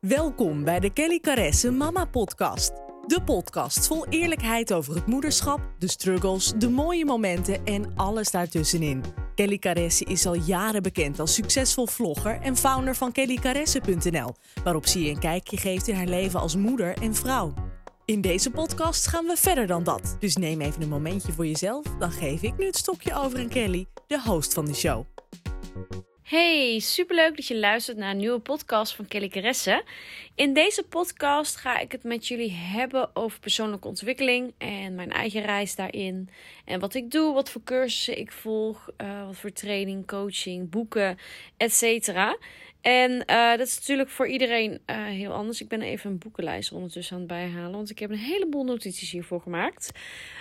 Welkom bij de Kelly Caresse Mama Podcast. De podcast vol eerlijkheid over het moederschap, de struggles, de mooie momenten en alles daartussenin. Kelly Caresse is al jaren bekend als succesvol vlogger en founder van kellycaresse.nl, waarop ze je een kijkje geeft in haar leven als moeder en vrouw. In deze podcast gaan we verder dan dat, dus neem even een momentje voor jezelf, dan geef ik nu het stokje over aan Kelly, de host van de show. Hey, superleuk dat je luistert naar een nieuwe podcast van Kelly Caresse. In deze podcast ga ik het met jullie hebben over persoonlijke ontwikkeling en mijn eigen reis daarin. En wat ik doe, wat voor cursussen ik volg, uh, wat voor training, coaching, boeken, etc. En uh, dat is natuurlijk voor iedereen uh, heel anders. Ik ben even een boekenlijst ondertussen aan het bijhalen, want ik heb een heleboel notities hiervoor gemaakt.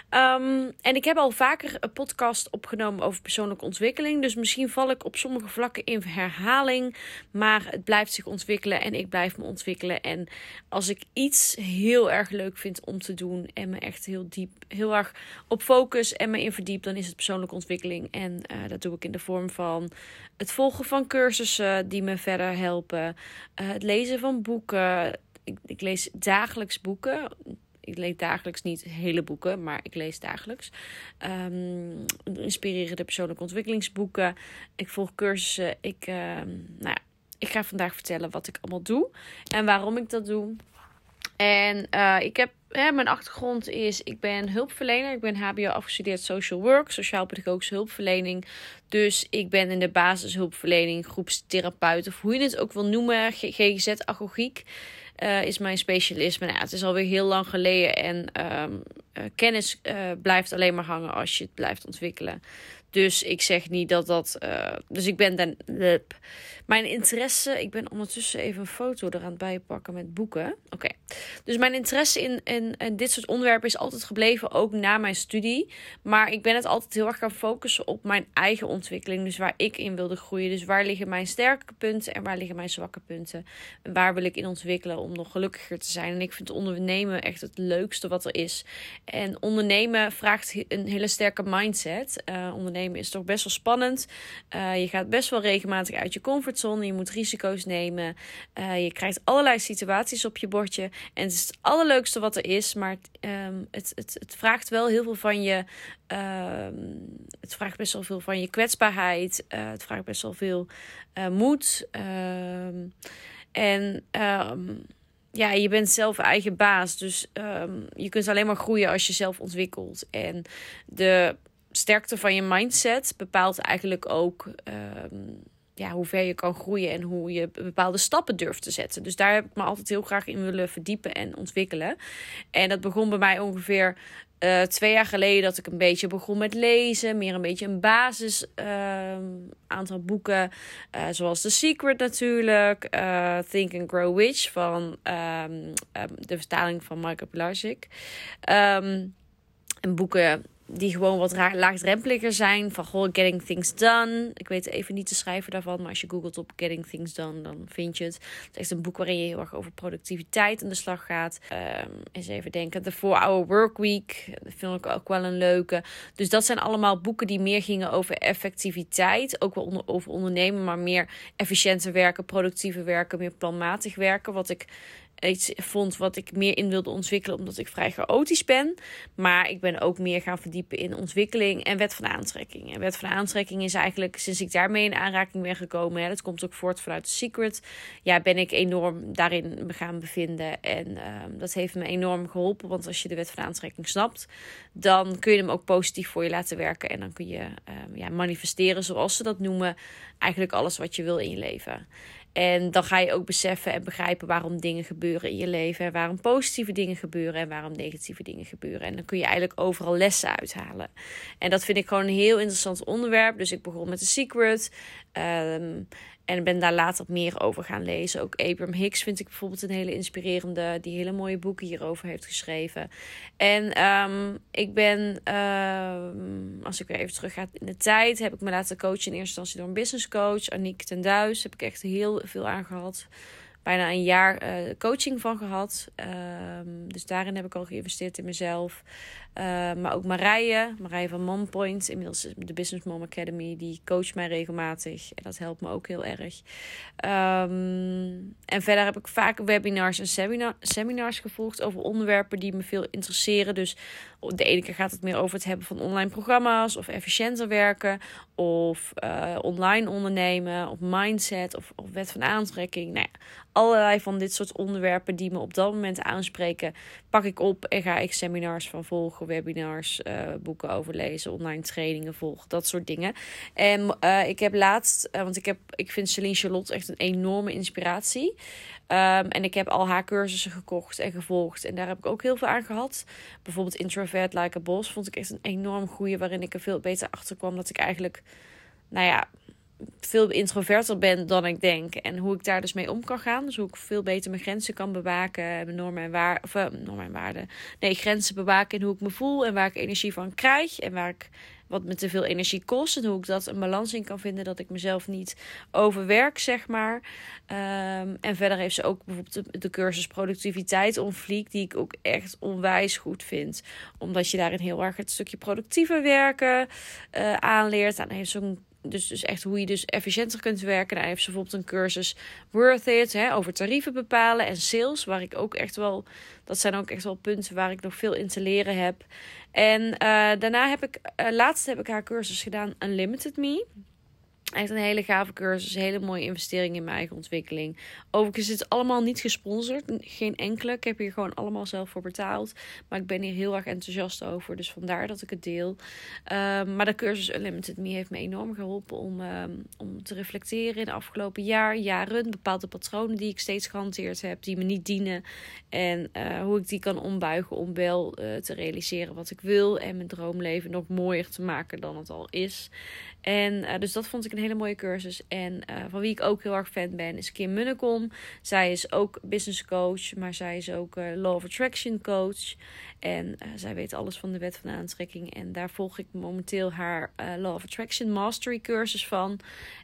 Um, en ik heb al vaker een podcast opgenomen over persoonlijke ontwikkeling. Dus misschien val ik op sommige vlakken in herhaling. Maar het blijft zich ontwikkelen en ik blijf me ontwikkelen. En als ik iets heel erg leuk vind om te doen en me echt heel diep, heel erg op focus en me in verdiep, dan is het persoonlijke ontwikkeling. En uh, dat doe ik in de vorm van het volgen van cursussen die me verder helpen. Uh, het lezen van boeken. Ik, ik lees dagelijks boeken ik lees dagelijks niet hele boeken, maar ik lees dagelijks. Um, inspirerende persoonlijke ontwikkelingsboeken. Ik volg cursussen. Ik, uh, nou ja, ik ga vandaag vertellen wat ik allemaal doe en waarom ik dat doe. En uh, ik heb, hè, mijn achtergrond is, ik ben hulpverlener. Ik ben HBO afgestudeerd social work, sociaal-pedagogische hulpverlening. Dus ik ben in de basishulpverlening, groepstherapeut of hoe je het ook wil noemen, GGZ-agogiek uh, is mijn specialisme. Nou, het is alweer heel lang geleden en um, uh, kennis blijft alleen maar hangen als je het blijft ontwikkelen. Dus ik zeg niet dat dat. Uh, dus ik ben dan. Mijn interesse. Ik ben ondertussen even een foto eraan bijpakken met boeken. Oké. Dus mijn interesse in, in, dit soort onderwerpen is altijd gebleven, ook na mijn studie. Maar ik ben het altijd heel erg gaan focussen op mijn eigen ontwikkeling. Dus waar ik in wilde groeien. Dus waar liggen mijn sterke punten en waar liggen mijn zwakke punten. En waar wil ik in ontwikkelen om nog gelukkiger te zijn. En ik vind ondernemen echt het leukste wat er is. En ondernemen vraagt een hele sterke mindset. Uh, is toch best wel spannend. Uh, je gaat best wel regelmatig uit je comfortzone. Je moet risico's nemen. Uh, je krijgt allerlei situaties op je bordje. En het is het allerleukste wat er is. Maar het, het, het vraagt wel heel veel van je. Uh, het vraagt best wel veel van je kwetsbaarheid. Uh, het vraagt best wel veel moed. Ehm, en ja, je bent zelf eigen baas. Dus je kunt alleen maar groeien als je zelf ontwikkelt. En de sterkte van je mindset bepaalt eigenlijk ook um, ja, hoe ver je kan groeien en hoe je bepaalde stappen durft te zetten. Dus daar heb ik me altijd heel graag in willen verdiepen en ontwikkelen. En dat begon bij mij ongeveer uh, twee jaar geleden dat ik een beetje begon met lezen. Meer een beetje een basis uh, aantal boeken. Uh, zoals The Secret natuurlijk. Uh, Think and Grow Rich van um, de vertaling van Michael Pilarczyk. Um, en boeken die gewoon wat laagdrempeliger zijn. Van goh, Getting Things Done. Ik weet even niet te schrijven daarvan. Maar als je googelt op Getting Things Done, dan vind je het. Het is echt een boek waarin je heel erg over productiviteit aan de slag gaat. Um, eens even denken. The 4-Hour Work Week. Dat vind ik ook wel een leuke. Dus dat zijn allemaal boeken die meer gingen over effectiviteit. Ook wel over ondernemen, maar meer efficiënter werken, productiever werken, meer planmatig werken. Wat ik iets vond wat ik meer in wilde ontwikkelen, omdat ik vrij chaotisch ben. Maar ik ben ook meer gaan verdiepen in ontwikkeling en wet van aantrekking. En wet van aantrekking is eigenlijk sinds ik daarmee in aanraking ben gekomen, hè, dat komt ook voort vanuit The Secret, ja, ben ik enorm daarin me gaan bevinden. En uh, dat heeft me enorm geholpen, want als je de wet van aantrekking snapt, dan kun je hem ook positief voor je laten werken. En dan kun je uh, ja, manifesteren, zoals ze dat noemen, eigenlijk alles wat je wil in je leven. En dan ga je ook beseffen en begrijpen waarom dingen gebeuren in je leven. En waarom positieve dingen gebeuren en waarom negatieve dingen gebeuren. En dan kun je eigenlijk overal lessen uithalen. En dat vind ik gewoon een heel interessant onderwerp. Dus ik begon met The Secret. Um, en ben daar later meer over gaan lezen. Ook Abraham Hicks vind ik bijvoorbeeld een hele inspirerende, die hele mooie boeken hierover heeft geschreven. En um, ik ben, uh, als ik weer even terug ga in de tijd, heb ik me laten coachen in eerste instantie door een business coach, Aniek ten Duis. Heb ik echt heel veel aan gehad bijna een jaar uh, coaching van gehad. Um, dus daarin heb ik al geïnvesteerd in mezelf. Uh, maar ook Marije, Marije van Mompoint, inmiddels de Business Mom Academy, die coacht mij regelmatig. En dat helpt me ook heel erg. Um, en verder heb ik vaak webinars en seminar, seminars gevolgd over onderwerpen die me veel interesseren. Dus de ene keer gaat het meer over het hebben van online programma's of efficiënter werken of uh, online ondernemen of mindset of, of wet van aantrekking. Nou ja, allerlei van dit soort onderwerpen die me op dat moment aanspreken, pak ik op en ga ik seminars van volgen, webinars, uh, boeken overlezen, online trainingen volgen, dat soort dingen. En uh, ik heb laatst, want ik, heb, ik vind Celine Charlotte echt een enorme inspiratie. Um, en ik heb al haar cursussen gekocht en gevolgd. En daar heb ik ook heel veel aan gehad. Bijvoorbeeld Introvert Like a Boss vond ik echt een enorm goede. Waarin ik er veel beter achter kwam dat ik eigenlijk, nou ja, veel introverter ben dan ik denk. En hoe ik daar dus mee om kan gaan. Dus hoe ik veel beter mijn grenzen kan bewaken. Mijn normen en waarden. Of uh, normen en waarden. Nee, grenzen bewaken in hoe ik me voel. En waar ik energie van krijg. En waar ik wat me te veel energie kost. En hoe ik dat een balans in kan vinden. Dat ik mezelf niet overwerk, zeg maar. Um, en verder heeft ze ook bijvoorbeeld de, de, cursus productiviteit on fleek. Die ik ook echt onwijs goed vind. Omdat je daarin heel erg het stukje productiever werken uh, aanleert. En heeft zo'n dus, dus echt hoe je dus efficiënter kunt werken. Daar heeft ze bijvoorbeeld een cursus Worth It hè, over tarieven bepalen en sales. Waar ik ook echt wel, dat zijn ook echt wel punten waar ik nog veel in te leren heb. En uh, daarna heb ik, uh, laatst heb ik haar cursus gedaan Unlimited Me. Echt een hele gave cursus. Hele mooie investering in mijn eigen ontwikkeling. Overigens is het allemaal niet gesponsord. Geen enkele. Ik heb hier gewoon allemaal zelf voor betaald. Maar ik ben hier heel erg enthousiast over. Dus vandaar dat ik het deel. Um, maar de cursus Unlimited Me heeft me enorm geholpen om, um, om te reflecteren in de afgelopen jaar, jaren. Bepaalde patronen die ik steeds gehanteerd heb. Die me niet dienen. En uh, hoe ik die kan ombuigen om wel uh, te realiseren wat ik wil. En mijn droomleven nog mooier te maken dan het al is. En uh, dus dat vond ik een hele mooie cursus. En uh, van wie ik ook heel erg fan ben, is Kim Munnekom. Zij is ook business coach, maar zij is ook uh, Law of Attraction coach. En zij weet alles van de wet van aantrekking. En daar volg ik momenteel haar Law of Attraction Mastery cursus van.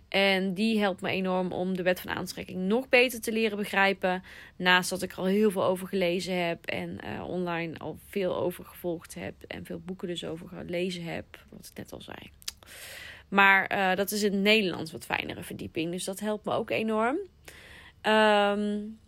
En die helpt me enorm om de wet van aantrekking nog beter te leren begrijpen. Naast dat ik er al heel veel over gelezen heb en online al veel over gevolgd heb. En veel boeken dus over gelezen heb, wat ik net al zei. Maar uh, dat is in het Nederlands wat fijnere verdieping. Dus dat helpt me ook enorm. Um,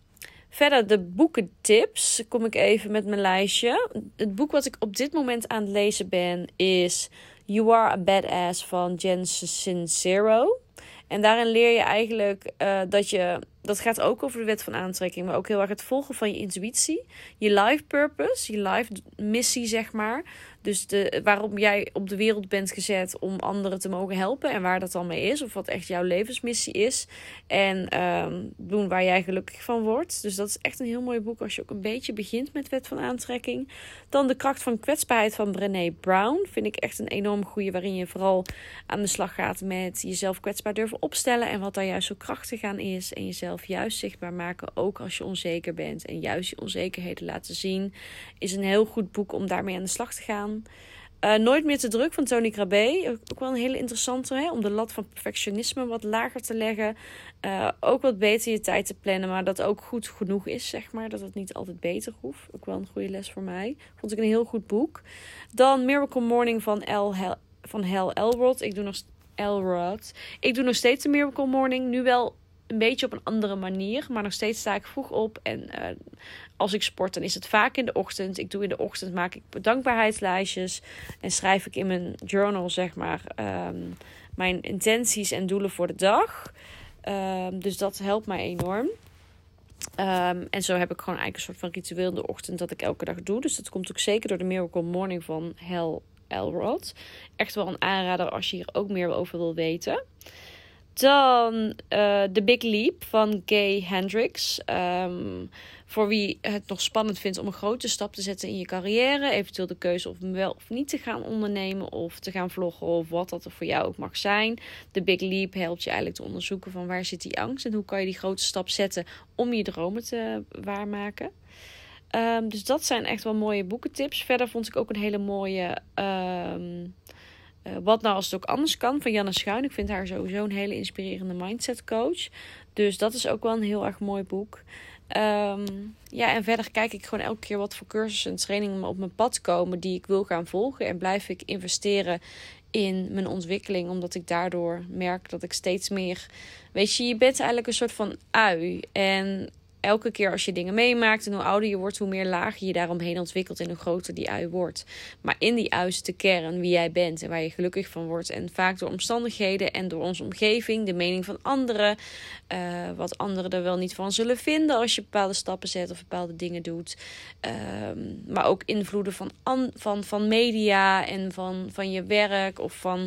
verder de boekentips. Kom ik even met mijn lijstje. Het boek wat ik op dit moment aan het lezen ben is You Are a Badass van Jen Sincero. En daarin leer je eigenlijk uh, dat je. Dat gaat ook over de wet van aantrekking, maar ook heel erg het volgen van je intuïtie. Je life purpose, je life missie, zeg maar. Dus de, waarom jij op de wereld bent gezet om anderen te mogen helpen en waar dat dan mee is, of wat echt jouw levensmissie is. En um, doen waar jij gelukkig van wordt. Dus dat is echt een heel mooi boek als je ook een beetje begint met Wet van Aantrekking. Dan De Kracht van Kwetsbaarheid van Brené Brown. Vind ik echt een enorm goede, waarin je vooral aan de slag gaat met jezelf kwetsbaar durven opstellen. En wat daar juist zo krachtig aan is. En jezelf juist zichtbaar maken, ook als je onzeker bent. En juist je onzekerheden laten zien. Is een heel goed boek om daarmee aan de slag te gaan. Uh, Nooit meer te druk van Tony Krabbe. Ook wel een hele interessante hè? om de lat van perfectionisme wat lager te leggen. Uh, ook wat beter je tijd te plannen, maar dat ook goed genoeg is, zeg maar. Dat het niet altijd beter hoeft. Ook wel een goede les voor mij. Vond ik een heel goed boek. Dan Miracle Morning van El Hel, van Hel Elrod. Ik doe nog Elrod. Ik doe nog steeds de Miracle Morning. Nu wel een beetje op een andere manier. Maar nog steeds sta ik vroeg op. En uh, als ik sport, dan is het vaak in de ochtend. Ik doe in de ochtend, maak ik bedankbaarheidslijstjes. En schrijf ik in mijn journal, zeg maar, um, mijn intenties en doelen voor de dag. Um, dus dat helpt mij enorm. Um, en zo heb ik gewoon eigenlijk een soort van ritueel in de ochtend dat ik elke dag doe. Dus dat komt ook zeker door de Miracle Morning van Hel Elrod. Echt wel een aanrader als je hier ook meer over wil weten. Dan uh, The Big Leap van Gay Hendricks. Um, voor wie het nog spannend vindt om een grote stap te zetten in je carrière. Eventueel de keuze om wel of niet te gaan ondernemen of te gaan vloggen of wat dat er voor jou ook mag zijn. The Big Leap helpt je eigenlijk te onderzoeken van waar zit die angst en hoe kan je die grote stap zetten om je dromen te waarmaken. Um, dus dat zijn echt wel mooie boekentips. Verder vond ik ook een hele mooie... Um, uh, wat nou als het ook anders kan van Janne Schuin. Ik vind haar sowieso een hele inspirerende mindset coach. Dus dat is ook wel een heel erg mooi boek. Um, ja, en verder kijk ik gewoon elke keer wat voor cursussen en trainingen op mijn pad komen die ik wil gaan volgen. En blijf ik investeren in mijn ontwikkeling. Omdat ik daardoor merk dat ik steeds meer. Weet je, je bent eigenlijk een soort van ui. En elke keer als je dingen meemaakt en hoe ouder je wordt, hoe meer lagen je daaromheen ontwikkelt en hoe groter die ui wordt. Maar in die ui kern, wie jij bent en waar je gelukkig van wordt. En vaak door omstandigheden en door onze omgeving, de mening van anderen, uh, wat anderen er wel niet van zullen vinden als je bepaalde stappen zet of bepaalde dingen doet. Um, maar ook invloeden van, van, van media en van, van je werk of van,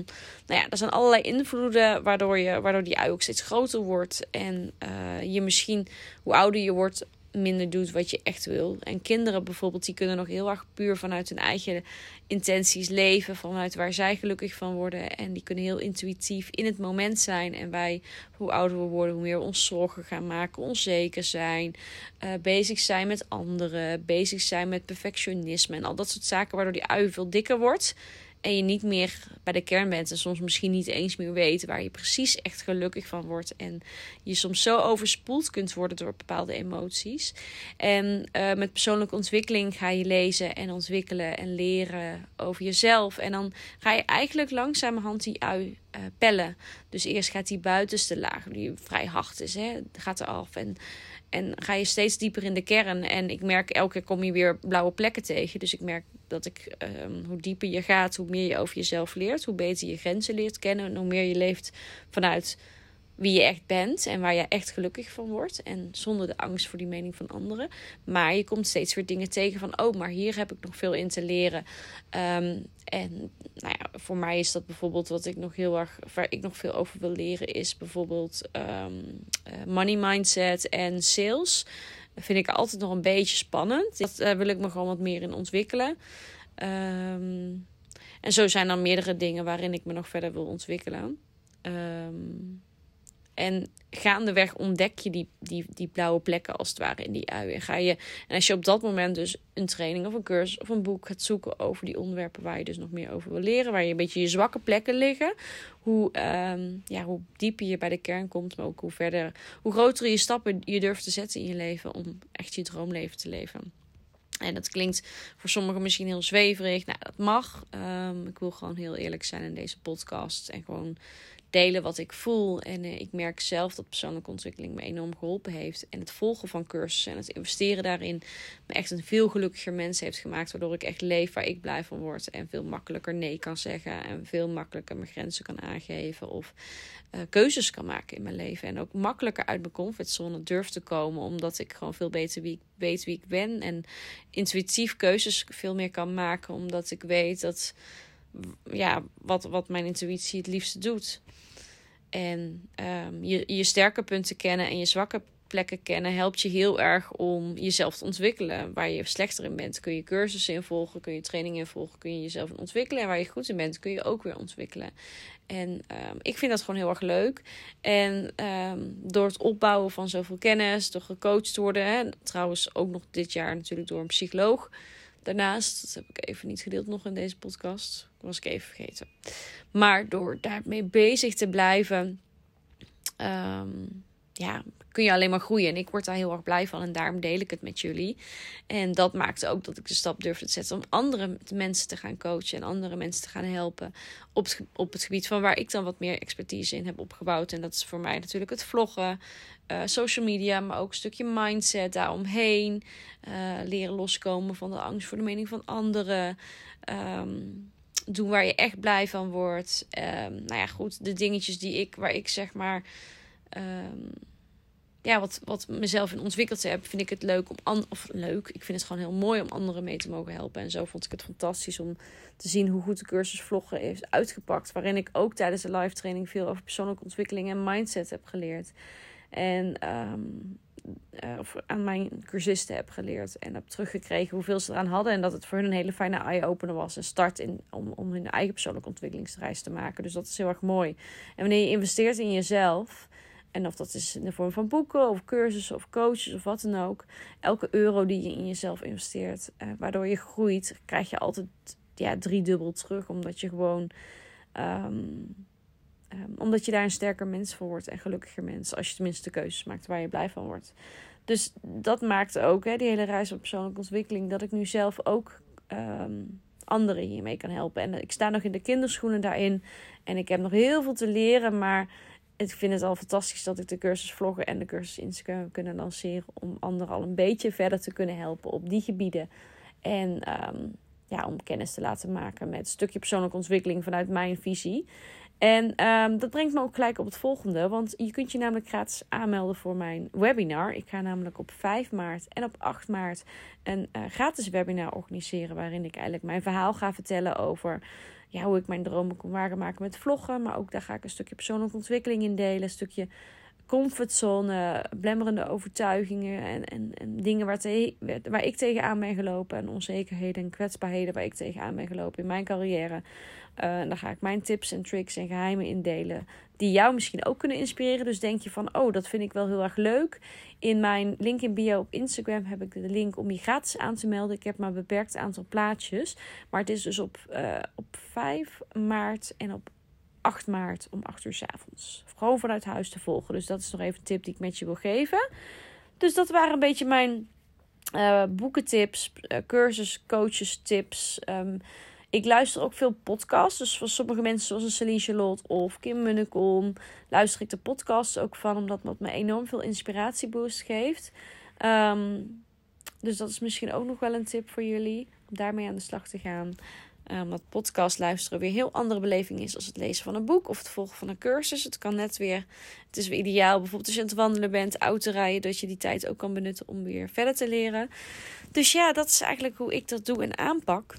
nou ja, er zijn allerlei invloeden waardoor, je, waardoor die ui ook steeds groter wordt. En uh, je misschien, hoe ouder je wordt minder doet wat je echt wil. En kinderen bijvoorbeeld, die kunnen nog heel erg puur vanuit hun eigen intenties leven, vanuit waar zij gelukkig van worden. En die kunnen heel intuïtief in het moment zijn. En wij, hoe ouder we worden, hoe meer we ons zorgen gaan maken, onzeker zijn, uh, bezig zijn met anderen, bezig zijn met perfectionisme en al dat soort zaken, waardoor die ui veel dikker wordt. En je niet meer bij de kern bent. En soms misschien niet eens meer weet waar je precies echt gelukkig van wordt. En je soms zo overspoeld kunt worden door bepaalde emoties. En uh, met persoonlijke ontwikkeling ga je lezen en ontwikkelen en leren over jezelf. En dan ga je eigenlijk langzamerhand die ui uh, pellen. Dus eerst gaat die buitenste laag, die vrij hard is, hè, gaat eraf. En en ga je steeds dieper in de kern. En ik merk elke keer kom je weer blauwe plekken tegen. Dus ik merk dat ik, um, hoe dieper je gaat, hoe meer je over jezelf leert. Hoe beter je grenzen leert kennen. En hoe meer je leeft vanuit wie je echt bent en waar je echt gelukkig van wordt. En zonder de angst voor die mening van anderen. Maar je komt steeds weer dingen tegen van, oh, maar hier heb ik nog veel in te leren. Um, en nou ja, voor mij is dat bijvoorbeeld wat ik nog heel erg, waar ik nog veel over wil leren, is bijvoorbeeld um, money mindset en sales. Vind ik altijd nog een beetje spannend. Dat, daar wil ik me gewoon wat meer in ontwikkelen. Um, en zo zijn er meerdere dingen waarin ik me nog verder wil ontwikkelen. Um, en gaandeweg ontdek je die, die, die blauwe plekken als het ware in die ui. En, ga je, en als je op dat moment dus een training of een cursus of een boek gaat zoeken over die onderwerpen waar je dus nog meer over wil leren, waar je een beetje je zwakke plekken liggen, hoe, um, ja, hoe dieper je bij de kern komt, maar ook hoe verder, hoe groter je stappen je durft te zetten in je leven om echt je droomleven te leven. En dat klinkt voor sommigen misschien heel zweverig. Nou, dat mag. Um, ik wil gewoon heel eerlijk zijn in deze podcast. En gewoon delen wat ik voel. En uh, ik merk zelf dat persoonlijke ontwikkeling me enorm geholpen heeft. En het volgen van cursussen en het investeren daarin me echt een veel gelukkiger mens heeft gemaakt. Waardoor ik echt leef waar ik blij van word. En veel makkelijker nee kan zeggen. En veel makkelijker mijn grenzen kan aangeven. Of uh, keuzes kan maken in mijn leven. En ook makkelijker uit mijn comfortzone durf te komen. Omdat ik gewoon veel beter wie ik, weet wie ik ben. En intuïtief keuzes veel meer kan maken. Omdat ik weet dat ja, wat, wat mijn intuïtie het liefste doet. En um, je, je sterke punten kennen en je zwakke plekken kennen helpt je heel erg om jezelf te ontwikkelen. Waar je slechter in bent, kun je cursussen in volgen, kun je trainingen in volgen, kun je jezelf ontwikkelen. En waar je goed in bent, kun je ook weer ontwikkelen. En um, ik vind dat gewoon heel erg leuk. En um, door het opbouwen van zoveel kennis, door gecoacht te worden, hè, trouwens ook nog dit jaar natuurlijk door een psycholoog. Daarnaast, dat heb ik even niet gedeeld nog in deze podcast, was ik even vergeten. Maar door daarmee bezig te blijven, um, ja, kun je alleen maar groeien. En ik word daar heel erg blij van en daarom deel ik het met jullie. En dat maakte ook dat ik de stap durfde te zetten om andere mensen te gaan coachen en andere mensen te gaan helpen op het, op het gebied van waar ik dan wat meer expertise in heb opgebouwd. En dat is voor mij natuurlijk het vloggen, uh, social media, maar ook een stukje mindset daaromheen. Uh, leren loskomen van de angst voor de mening van anderen. Um, doen waar je echt blij van wordt. Um, nou ja, goed, de dingetjes die ik, waar ik zeg maar um, ja, wat, wat mezelf in ontwikkeld heb, vind ik het leuk om an of leuk. Ik vind het gewoon heel mooi om anderen mee te mogen helpen. En zo vond ik het fantastisch om te zien hoe goed de cursus vloggen is uitgepakt. Waarin ik ook tijdens de live training veel over persoonlijke ontwikkeling en mindset heb geleerd. En um, uh, of aan mijn cursisten heb geleerd. En heb teruggekregen hoeveel ze eraan hadden. En dat het voor hun een hele fijne eye-opener was. Een start in, om, om hun eigen persoonlijke ontwikkelingsreis te maken. Dus dat is heel erg mooi. En wanneer je investeert in jezelf en of dat is in de vorm van boeken of cursussen of coaches of wat dan ook. Elke euro die je in jezelf investeert, uh, waardoor je groeit, krijg je altijd ja, driedubbel terug. Omdat je gewoon. Um, um, omdat je daar een sterker mens voor wordt en gelukkiger mens. Als je tenminste keuzes maakt waar je blij van wordt. Dus dat maakt ook, hè, die hele reis op persoonlijke ontwikkeling, dat ik nu zelf ook um, anderen hiermee kan helpen. En ik sta nog in de kinderschoenen daarin. En ik heb nog heel veel te leren. Maar ik vind het al fantastisch dat ik de cursus vloggen en de cursus Instagram kunnen lanceren. Om anderen al een beetje verder te kunnen helpen op die gebieden. En ehm, ja, om kennis te laten maken met een stukje persoonlijke ontwikkeling vanuit mijn visie. En ehm, dat brengt me ook gelijk op het volgende. Want je kunt je namelijk gratis aanmelden voor mijn webinar. Ik ga namelijk op 5 maart en op 8 maart een uh, gratis webinar organiseren. Waarin ik eigenlijk mijn verhaal ga vertellen over ja, hoe ik mijn dromen kon waarmaken met vloggen. Maar ook daar ga ik een stukje persoonlijke ontwikkeling in delen. Een stukje comfortzone, blemmerende overtuigingen en, en, en dingen waar, te, waar ik tegenaan ben gelopen. En onzekerheden en kwetsbaarheden waar ik tegenaan ben gelopen in mijn carrière. Uh, en dan ga ik mijn tips en tricks en geheimen indelen. Die jou misschien ook kunnen inspireren. Dus denk je van, oh, dat vind ik wel heel erg leuk. In mijn link in bio op Instagram heb ik de link om je gratis aan te melden. Ik heb maar een beperkt aantal plaatjes. Maar het is dus op, uh, op 5 maart en op 8 maart om 8 uur s avonds. Gewoon vanuit huis te volgen. Dus dat is nog even een tip die ik met je wil geven. Dus dat waren een beetje mijn uh, boekentips, uh, cursus, coaches, tips. Um, ik luister ook veel podcasts. Dus van sommige mensen zoals Celine Charlotte of Kim Munnekom luister ik de podcasts ook van. Omdat dat me enorm veel inspiratieboost geeft. Um, dus dat is misschien ook nog wel een tip voor jullie. Om daarmee aan de slag te gaan. Um, dat podcast luisteren weer heel andere beleving is als het lezen van een boek of het volgen van een cursus. Het kan net weer, het is weer ideaal bijvoorbeeld als je aan het wandelen bent, auto rijden, dat je die tijd ook kan benutten om weer verder te leren. Dus ja, dat is eigenlijk hoe ik dat doe en aanpak.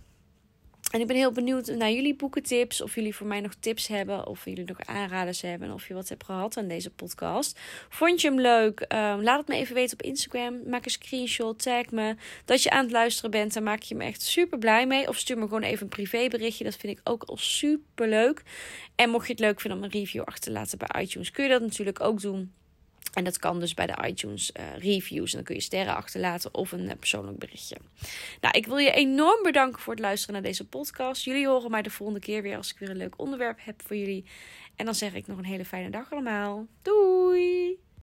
En ik ben heel benieuwd naar jullie boekentips. Of jullie voor mij nog tips hebben. Of jullie nog aanraders hebben. En of je wat hebt gehad aan deze podcast. Vond je hem leuk? Um, laat het me even weten op Instagram. Maak een screenshot. Tag me. Dat je aan het luisteren bent. Daar maak je me echt super blij mee. Of stuur me gewoon even een privéberichtje. Dat vind ik ook al super leuk. En mocht je het leuk vinden om een review achter te laten bij iTunes. Kun je dat natuurlijk ook doen. En dat kan dus bij de iTunes uh, reviews. En dan kun je sterren achterlaten of een uh, persoonlijk berichtje. Nou, ik wil je enorm bedanken voor het luisteren naar deze podcast. Jullie horen mij de volgende keer weer als ik weer een leuk onderwerp heb voor jullie. En dan zeg ik nog een hele fijne dag allemaal. Doei!